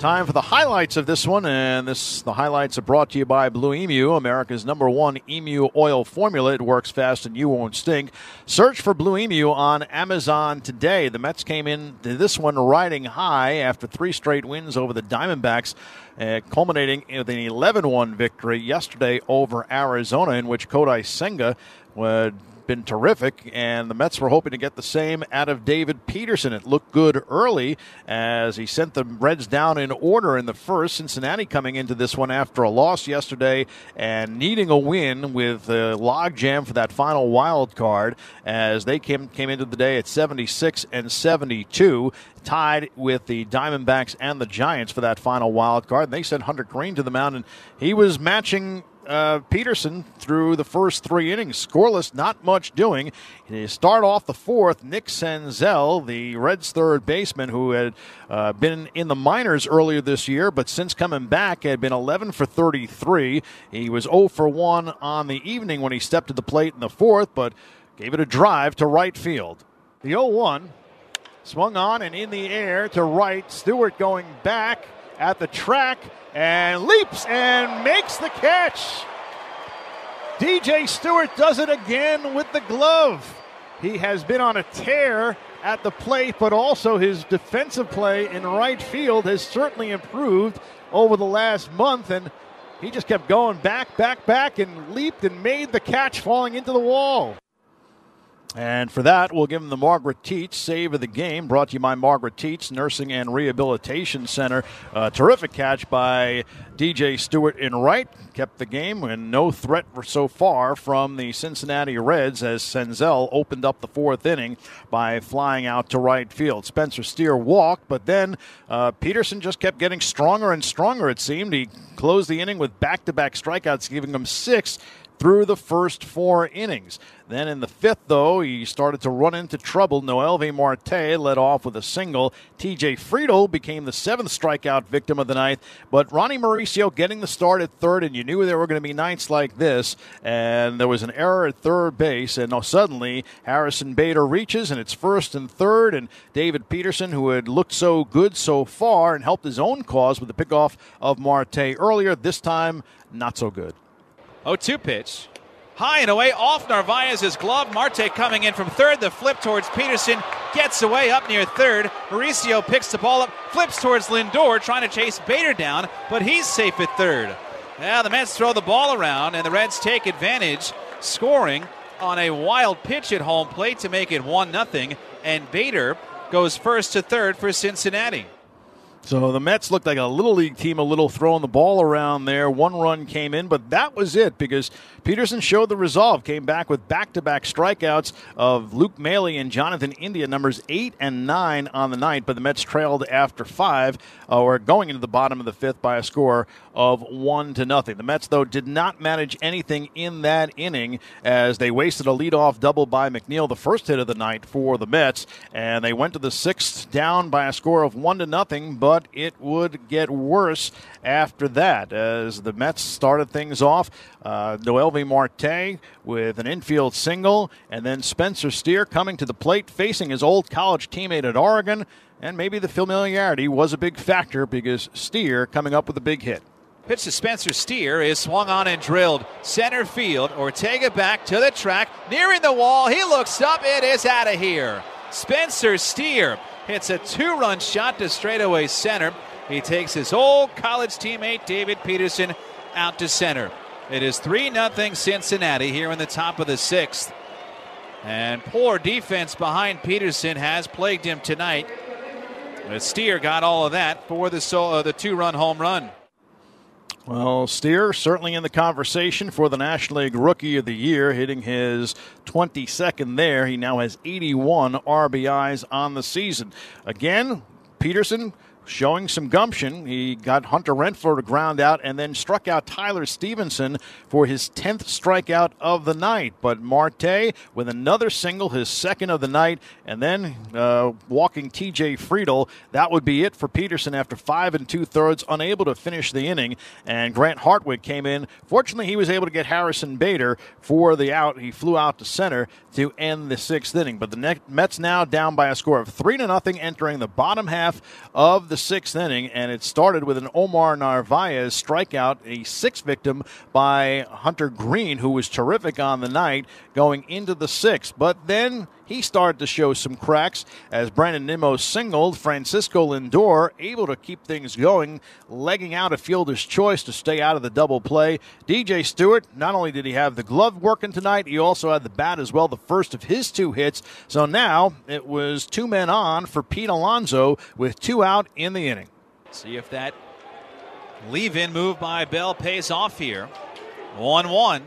Time for the highlights of this one, and this the highlights are brought to you by Blue Emu, America's number one emu oil formula. It works fast and you won't stink. Search for Blue Emu on Amazon today. The Mets came in to this one riding high after three straight wins over the Diamondbacks, uh, culminating with an 11-1 victory yesterday over Arizona, in which Kodai Senga would been terrific, and the Mets were hoping to get the same out of David Peterson. It looked good early as he sent the Reds down in order in the first. Cincinnati coming into this one after a loss yesterday and needing a win with a logjam for that final wild card as they came came into the day at 76 and 72 tied with the Diamondbacks and the Giants for that final wild card. And they sent Hunter Greene to the mound, and he was matching uh, Peterson through the first three innings. Scoreless, not much doing. To start off the fourth, Nick Senzel, the Reds' third baseman, who had uh, been in the minors earlier this year, but since coming back had been 11 for 33. He was 0 for 1 on the evening when he stepped to the plate in the fourth, but gave it a drive to right field. The 0 1 swung on and in the air to right. Stewart going back at the track and leaps and makes the catch. DJ Stewart does it again with the glove. He has been on a tear at the plate, but also his defensive play in right field has certainly improved over the last month. And he just kept going back, back, back, and leaped and made the catch falling into the wall. And for that, we'll give him the Margaret Tietz save of the game, brought to you by Margaret Tietz Nursing and Rehabilitation Center. A terrific catch by DJ Stewart in right, kept the game, and no threat so far from the Cincinnati Reds as Senzel opened up the fourth inning by flying out to right field. Spencer Steer walked, but then uh, Peterson just kept getting stronger and stronger, it seemed. He closed the inning with back to back strikeouts, giving him six through the first four innings. Then in the fifth, though, he started to run into trouble. Noelvi Marte led off with a single. TJ Friedl became the seventh strikeout victim of the ninth. But Ronnie Mauricio getting the start at third, and you knew there were going to be nights like this. And there was an error at third base, and suddenly Harrison Bader reaches, and it's first and third. And David Peterson, who had looked so good so far and helped his own cause with the pickoff of Marte earlier, this time not so good. 0 2 pitch. High and away off Narvaez's glove. Marte coming in from third. The flip towards Peterson gets away up near third. Mauricio picks the ball up, flips towards Lindor, trying to chase Bader down, but he's safe at third. Now the Mets throw the ball around, and the Reds take advantage, scoring on a wild pitch at home plate to make it 1 0. And Bader goes first to third for Cincinnati. So the Mets looked like a little league team, a little throwing the ball around there. One run came in, but that was it because Peterson showed the resolve. Came back with back-to-back strikeouts of Luke Maile and Jonathan India, numbers eight and nine on the night. But the Mets trailed after five, uh, or going into the bottom of the fifth by a score of one to nothing. The Mets, though, did not manage anything in that inning as they wasted a leadoff double by McNeil, the first hit of the night for the Mets, and they went to the sixth down by a score of one to nothing. But but it would get worse after that as the Mets started things off. Uh, Noelvi Marte with an infield single, and then Spencer Steer coming to the plate facing his old college teammate at Oregon. And maybe the familiarity was a big factor because Steer coming up with a big hit. Pitch to Spencer Steer is swung on and drilled. Center field. Ortega back to the track. Nearing the wall. He looks up. It is out of here. Spencer Steer hits a two run shot to straightaway center. He takes his old college teammate David Peterson out to center. It is 3 0 Cincinnati here in the top of the sixth. And poor defense behind Peterson has plagued him tonight. The Steer got all of that for the, so, uh, the two run home run. Well, Steer certainly in the conversation for the National League Rookie of the Year, hitting his 22nd there. He now has 81 RBIs on the season. Again, Peterson showing some gumption. He got Hunter Renfroe to ground out and then struck out Tyler Stephenson for his 10th strikeout of the night. But Marte with another single, his second of the night, and then uh, walking TJ Friedl. That would be it for Peterson after five and two thirds, unable to finish the inning. And Grant Hartwig came in. Fortunately, he was able to get Harrison Bader for the out. He flew out to center to end the sixth inning. But the Mets now down by a score of three to nothing, entering the bottom half of the sixth inning, and it started with an Omar Narvaez strikeout, a sixth victim by Hunter Greene, who was terrific on the night going into the sixth. But then he started to show some cracks as Brandon Nimmo singled. Francisco Lindor able to keep things going, legging out a fielder's choice to stay out of the double play. DJ Stewart, not only did he have the glove working tonight, he also had the bat as well, the first of his two hits. So now it was two men on for Pete Alonso with two out in the inning. See if that leave in move by Bell pays off here. 1 1.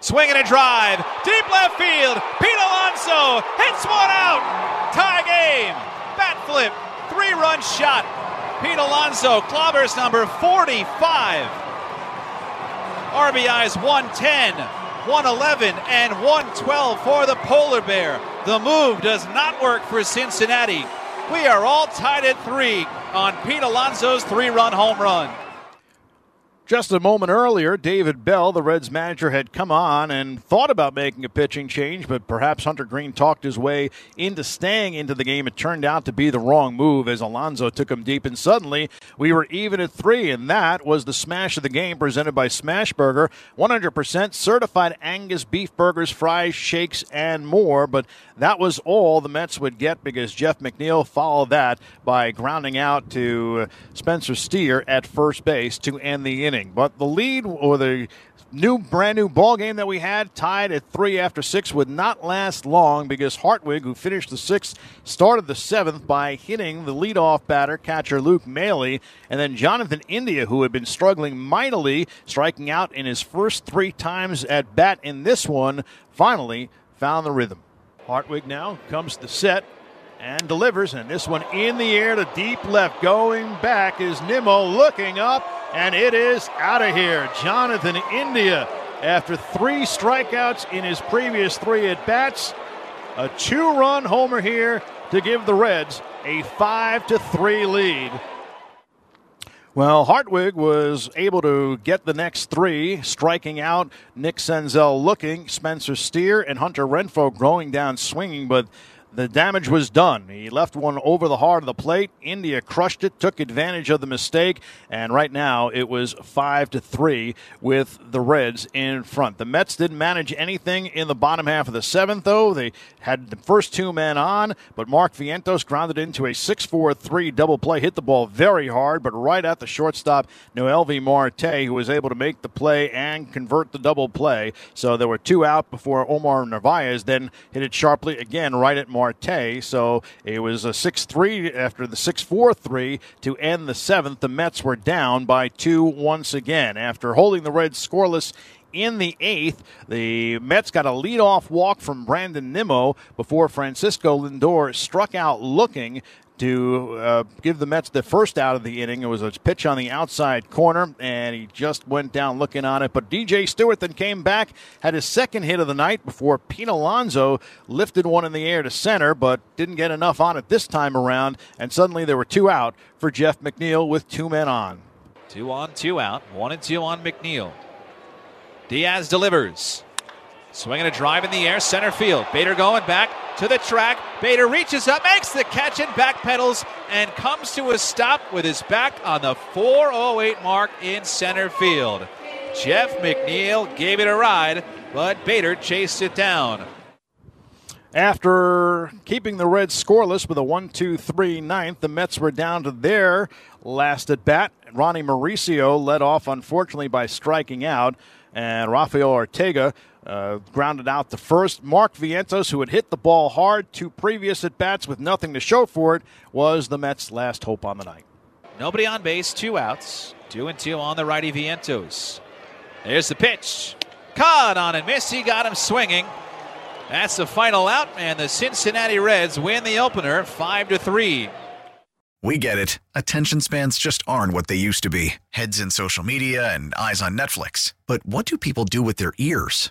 Swing and a drive. Deep left field. Pete Alonso hits one out. Tie game. Bat flip. Three run shot. Pete Alonso clobbers number 45. RBIs 110, 111, and 112 for the Polar Bear. The move does not work for Cincinnati. We are all tied at three on Pete Alonso's three run home run. Just a moment earlier, David Bell, the Reds manager, had come on and thought about making a pitching change, but perhaps Hunter Greene talked his way into staying into the game. It turned out to be the wrong move as Alonso took him deep, and suddenly we were even at three, and that was the smash of the game presented by Smashburger. 100% certified Angus beef burgers, fries, shakes, and more, but that was all the Mets would get because Jeff McNeil followed that by grounding out to Spencer Steer at first base to end the inning But the lead or the new brand new ball game that we had tied at three after six would not last long because Hartwig, who finished the sixth, started the seventh by hitting the leadoff batter catcher Luke Maile, and then Jonathan India, who had been struggling mightily, striking out in his first three times at bat in this one, finally found the rhythm. Hartwig now comes to set and delivers, and this one in the air to deep left. Going back is Nimmo looking up and it is out of here. Jonathan India, after three strikeouts in his previous three at bats, a two run homer here to give the Reds a 5 to 3 lead. Well, Hartwig was able to get the next three, striking out Nick Senzel looking, Spencer Steer, and Hunter Renfroe growing down swinging, but the damage was done. He left one over the heart of the plate. India crushed it, took advantage of the mistake, and right now it was five to three with the Reds in front. The Mets didn't manage anything in the bottom half of the seventh, though. They had the first two men on, but Mark Vientos grounded into a 6-4-3 double play, hit the ball very hard, but right at the shortstop, Noelvi Marte, who was able to make the play and convert the double play. So there were two out before Omar Narvaez then hit it sharply again right at Marte. So it was a 6 3 after the 6 4 3 to end the seventh. The Mets were down by two once again. After holding the Reds scoreless in the eighth. The Mets got a leadoff walk from Brandon Nimmo before Francisco Lindor struck out looking to uh, give the Mets the first out of the inning. It was a pitch on the outside corner, and he just went down looking on it. But DJ Stewart then came back, had his second hit of the night before Pete Alonso lifted one in the air to center, but didn't get enough on it this time around. And suddenly there were two out for Jeff McNeil with two men on. Two on, two out. One and two on McNeil. Diaz delivers. Swinging a drive in the air, center field. Bader going back to the track. Bader reaches up, makes the catch, and backpedals and comes to a stop with his back on the 408 mark in center field. Jeff McNeil gave it a ride, but Bader chased it down. After keeping the Reds scoreless with a 1 2 3 ninth, the Mets were down to their last at bat. Ronnie Mauricio led off, unfortunately, by striking out, and Rafael Ortega uh, grounded out the first. Mark Vientos, who had hit the ball hard two previous at bats with nothing to show for it, was the Mets' last hope on the night. Nobody on base, two outs. Two and two on the righty Vientos. There's the pitch. Caught on and miss. He got him swinging. That's the final out, and the Cincinnati Reds win the opener 5 to 3. We get it. Attention spans just aren't what they used to be heads in social media and eyes on Netflix. But what do people do with their ears?